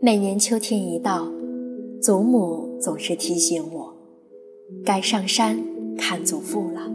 每年秋天一到，祖母总是提醒我，该上山看祖父了。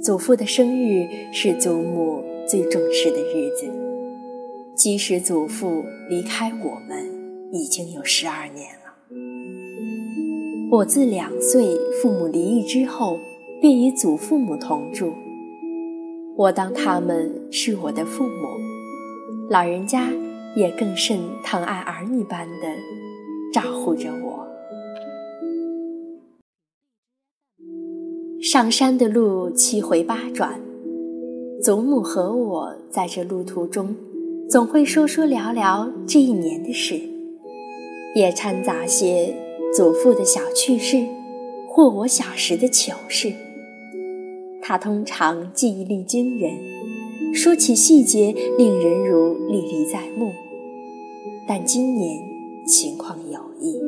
祖父的生日是祖母最重视的日子，即使祖父离开我们已经有十二年了。我自两岁父母离异之后，便与祖父母同住，我当他们是我的父母，老人家。也更甚疼爱儿女般的照护着我。上山的路七回八转，祖母和我在这路途中，总会说说聊聊这一年的事，也掺杂些祖父的小趣事，或我小时的糗事。他通常记忆力惊人，说起细节，令人如历历在目。但今年情况有异，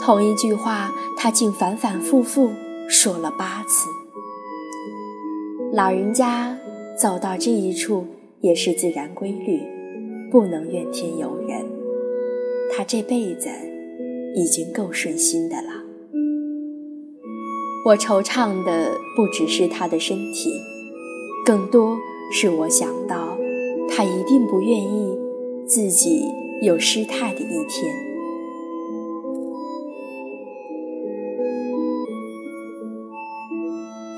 同一句话他竟反反复复说了八次。老人家走到这一处也是自然规律，不能怨天尤人。他这辈子已经够顺心的了。我惆怅的不只是他的身体，更多是我想到他一定不愿意。自己有失态的一天。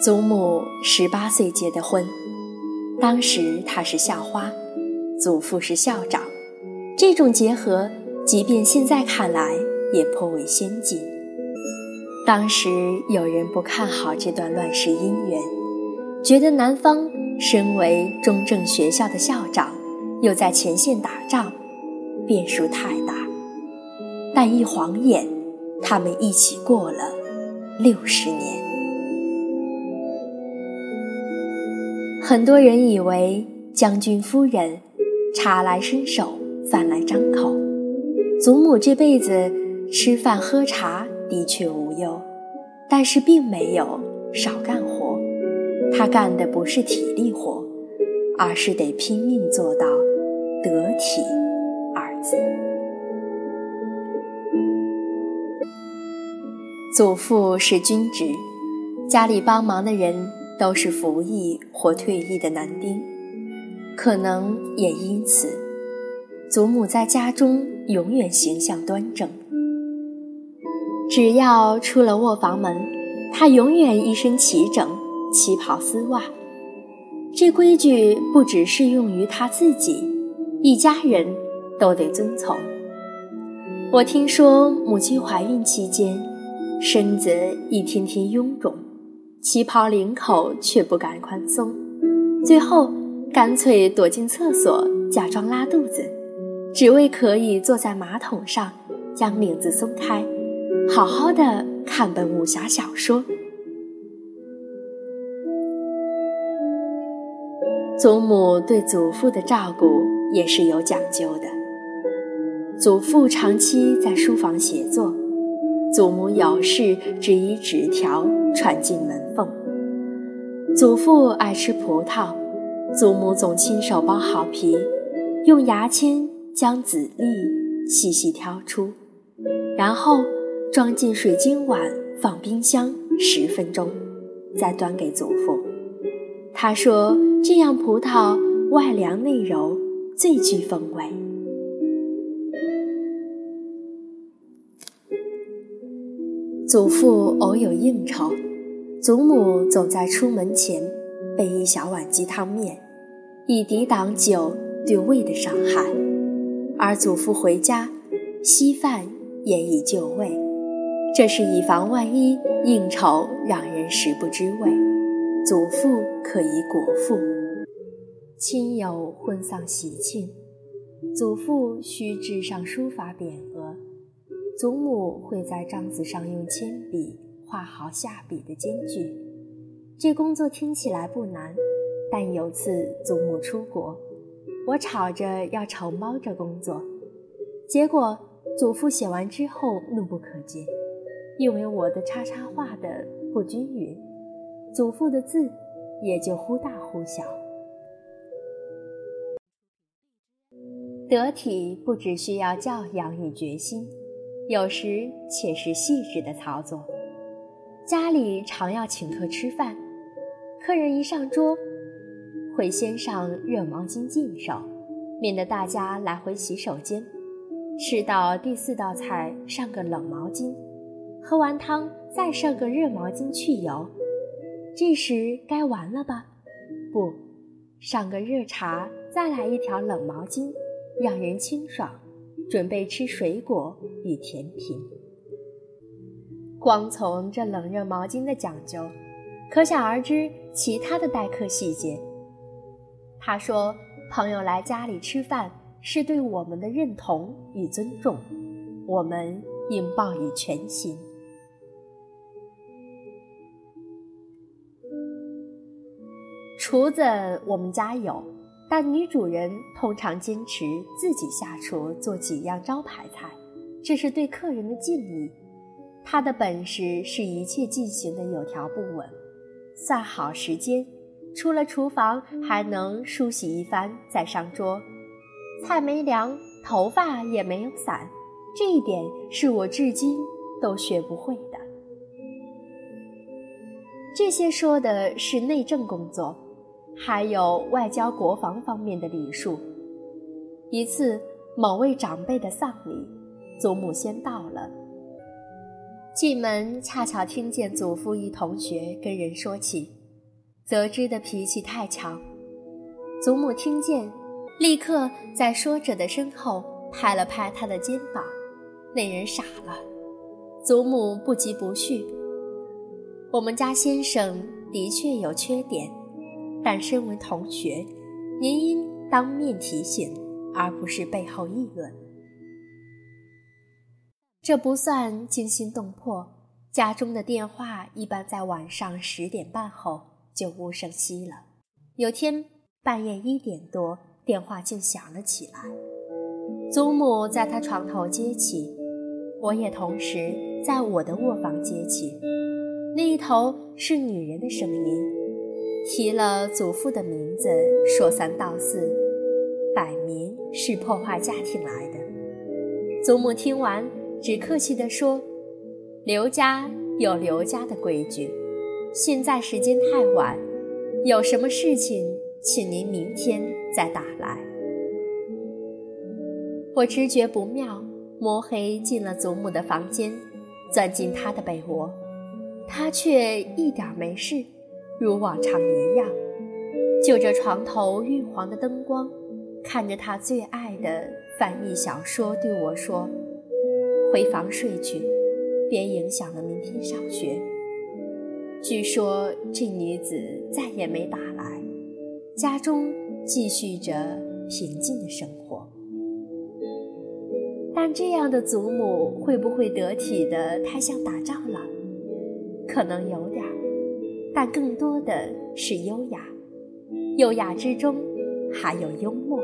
祖母十八岁结的婚，当时她是校花，祖父是校长，这种结合，即便现在看来也颇为先进。当时有人不看好这段乱世姻缘，觉得男方身为中正学校的校长。又在前线打仗，变数太大。但一晃眼，他们一起过了六十年。很多人以为将军夫人茶来伸手，饭来张口。祖母这辈子吃饭喝茶的确无忧，但是并没有少干活。他干的不是体力活，而是得拼命做到。得体二字。祖父是军职，家里帮忙的人都是服役或退役的男丁，可能也因此，祖母在家中永远形象端正。只要出了卧房门，她永远一身齐整，旗袍丝袜。这规矩不只适用于她自己。一家人都得遵从。我听说母亲怀孕期间，身子一天天臃肿，旗袍领口却不敢宽松，最后干脆躲进厕所假装拉肚子，只为可以坐在马桶上将领子松开，好好的看本武侠小说。祖母对祖父的照顾。也是有讲究的。祖父长期在书房写作，祖母有事只以纸条传进门缝。祖父爱吃葡萄，祖母总亲手剥好皮，用牙签将籽粒细细挑出，然后装进水晶碗放冰箱十分钟，再端给祖父。他说：“这样葡萄外凉内柔。”最具风味。祖父偶有应酬，祖母总在出门前备一小碗鸡汤面，以抵挡酒对胃的伤害；而祖父回家，稀饭也已就位，这是以防万一应酬让人食不知味，祖父可以果腹。亲友婚丧喜庆，祖父需制上书法匾额，祖母会在章子上用铅笔画好下笔的间距。这工作听起来不难，但有次祖母出国，我吵着要承包这工作，结果祖父写完之后怒不可遏，因为我的叉叉画的不均匀，祖父的字也就忽大忽小。得体不只需要教养与决心，有时且是细致的操作。家里常要请客吃饭，客人一上桌，会先上热毛巾净手，免得大家来回洗手间。吃到第四道菜，上个冷毛巾；喝完汤，再上个热毛巾去油。这时该完了吧？不，上个热茶，再来一条冷毛巾。让人清爽，准备吃水果与甜品。光从这冷热毛巾的讲究，可想而知其他的待客细节。他说：“朋友来家里吃饭，是对我们的认同与尊重，我们应报以全心。”厨子，我们家有。但女主人通常坚持自己下厨做几样招牌菜，这是对客人的敬意。她的本事是一切进行的有条不紊，算好时间，出了厨房还能梳洗一番再上桌。菜没凉，头发也没有散，这一点是我至今都学不会的。这些说的是内政工作。还有外交、国防方面的礼数。一次，某位长辈的丧礼，祖母先到了。进门恰巧听见祖父一同学跟人说起，泽之的脾气太强。祖母听见，立刻在说者的身后拍了拍他的肩膀。那人傻了。祖母不疾不徐：“我们家先生的确有缺点。”但身为同学，您应当面提醒，而不是背后议论。这不算惊心动魄。家中的电话一般在晚上十点半后就无声息了。有天半夜一点多，电话竟响了起来。祖母在他床头接起，我也同时在我的卧房接起。那一头是女人的声音。提了祖父的名字，说三道四，摆明是破坏家庭来的。祖母听完，只客气地说：“刘家有刘家的规矩，现在时间太晚，有什么事情，请您明天再打来。”我直觉不妙，摸黑进了祖母的房间，钻进她的被窝，她却一点没事。如往常一样，就着床头晕黄的灯光，看着他最爱的翻译小说，对我说：“回房睡去，别影响了明天上学。”据说这女子再也没打来，家中继续着平静的生活。但这样的祖母会不会得体的太像打仗了？可能有。但更多的是优雅，优雅之中还有幽默。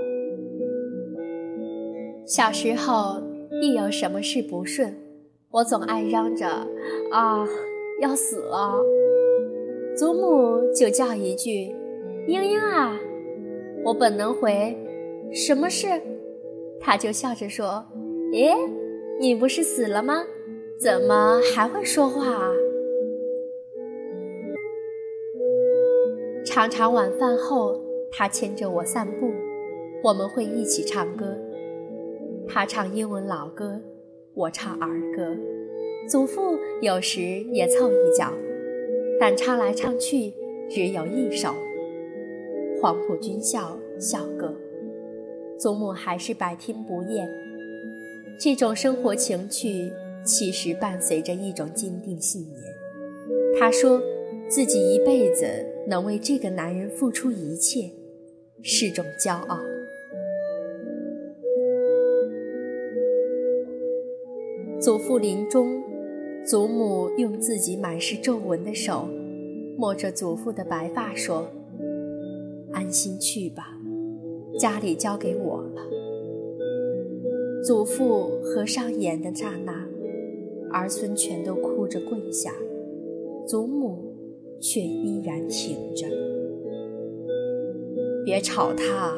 小时候一有什么事不顺，我总爱嚷着：“啊，要死了！”祖母就叫一句：“英英啊！”我本能回：“什么事？”他就笑着说：“诶，你不是死了吗？怎么还会说话啊？”常常晚饭后，他牵着我散步，我们会一起唱歌。他唱英文老歌，我唱儿歌。祖父有时也凑一脚，但唱来唱去只有一首《黄埔军校校歌》。祖母还是百听不厌。这种生活情趣，其实伴随着一种坚定信念。他说。自己一辈子能为这个男人付出一切，是种骄傲。祖父临终，祖母用自己满是皱纹的手摸着祖父的白发说：“安心去吧，家里交给我了。”祖父合上眼的刹那，儿孙全都哭着跪下，祖母。却依然挺着，别吵他，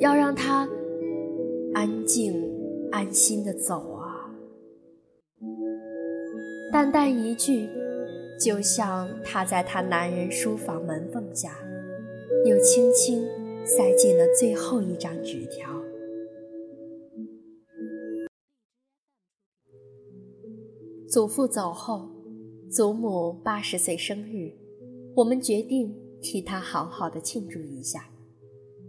要让他安静、安心的走啊。淡淡一句，就像他在他男人书房门缝下，又轻轻塞进了最后一张纸条。祖父走后，祖母八十岁生日，我们决定替她好好的庆祝一下，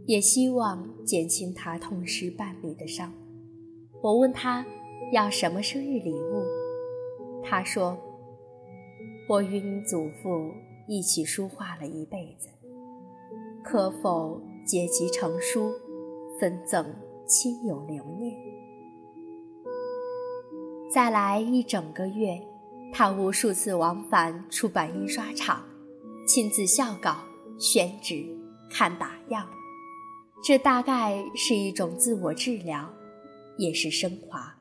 也希望减轻她痛失伴侣的伤。我问她要什么生日礼物，她说：“我与你祖父一起书画了一辈子，可否结集成书，分赠亲友留念？”再来一整个月，他无数次往返出版印刷厂，亲自校稿、选纸、看打样。这大概是一种自我治疗，也是升华。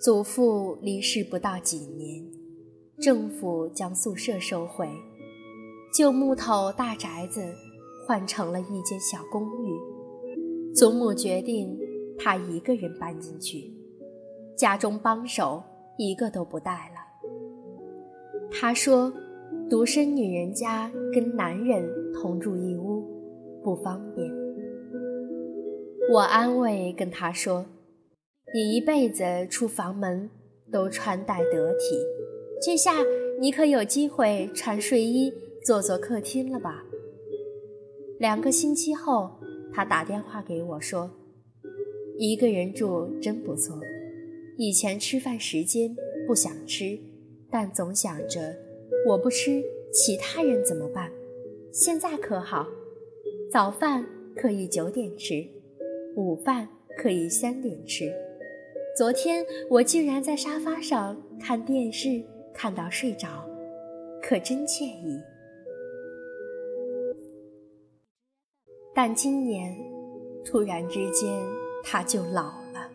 祖父离世不到几年，政府将宿舍收回，旧木头大宅子换成了一间小公寓。祖母决定，她一个人搬进去，家中帮手一个都不带了。她说：“独身女人家跟男人同住一屋，不方便。”我安慰跟她说：“你一辈子出房门都穿戴得体，这下你可有机会穿睡衣坐坐客厅了吧？”两个星期后。他打电话给我说：“一个人住真不错。以前吃饭时间不想吃，但总想着我不吃，其他人怎么办？现在可好，早饭可以九点吃，午饭可以三点吃。昨天我竟然在沙发上看电视看到睡着，可真惬意。”但今年，突然之间，他就老了。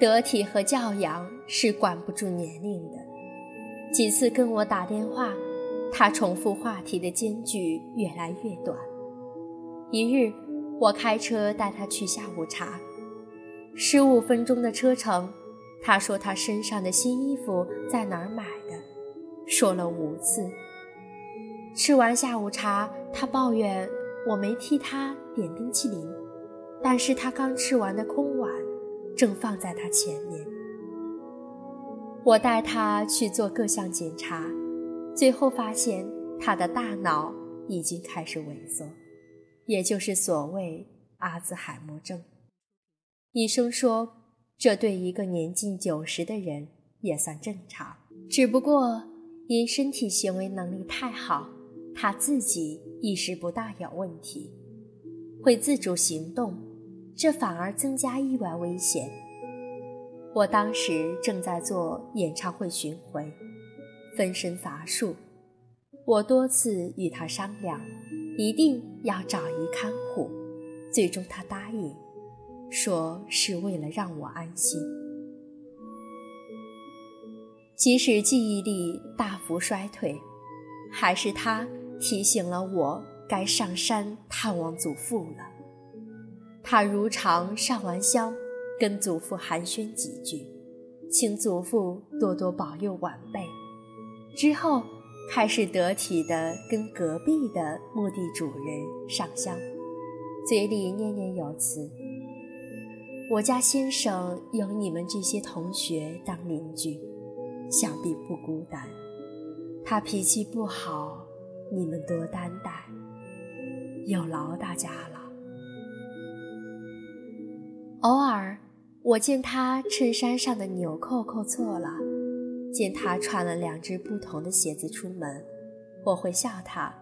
得体和教养是管不住年龄的。几次跟我打电话，他重复话题的间距越来越短。一日，我开车带他去下午茶，十五分钟的车程，他说他身上的新衣服在哪儿买的，说了五次。吃完下午茶，他抱怨。我没替他点冰淇淋，但是他刚吃完的空碗正放在他前面。我带他去做各项检查，最后发现他的大脑已经开始萎缩，也就是所谓阿兹海默症。医生说，这对一个年近九十的人也算正常，只不过因身体行为能力太好。他自己意识不大有问题，会自主行动，这反而增加意外危险。我当时正在做演唱会巡回，分身乏术。我多次与他商量，一定要找一看护，最终他答应，说是为了让我安心。即使记忆力大幅衰退，还是他。提醒了我该上山探望祖父了。他如常上完香，跟祖父寒暄几句，请祖父多多保佑晚辈。之后开始得体的跟隔壁的墓地主人上香，嘴里念念有词：“我家先生有你们这些同学当邻居，想必不孤单。他脾气不好。”你们多担待，有劳大家了。偶尔我见他衬衫上的纽扣扣错了，见他穿了两只不同的鞋子出门，我会笑他：“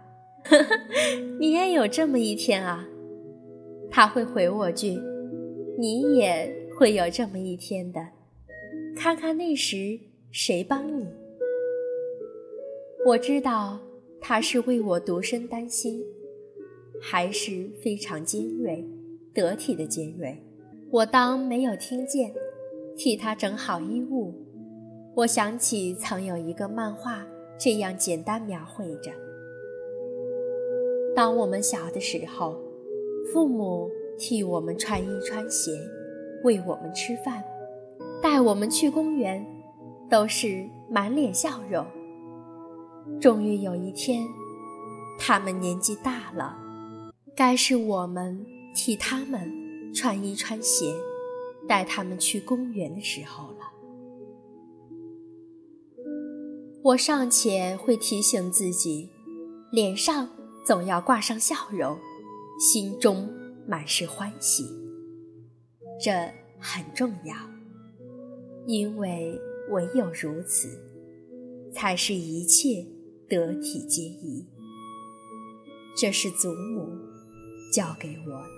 呵呵，你也有这么一天啊。”他会回我句：“你也会有这么一天的，看看那时谁帮你。”我知道。他是为我独身担心，还是非常尖锐、得体的尖锐？我当没有听见，替他整好衣物。我想起曾有一个漫画这样简单描绘着：当我们小的时候，父母替我们穿衣穿鞋，喂我们吃饭，带我们去公园，都是满脸笑容。终于有一天，他们年纪大了，该是我们替他们穿衣穿鞋，带他们去公园的时候了。我尚且会提醒自己，脸上总要挂上笑容，心中满是欢喜。这很重要，因为唯有如此，才是一切得体皆宜。这是祖母教给我的。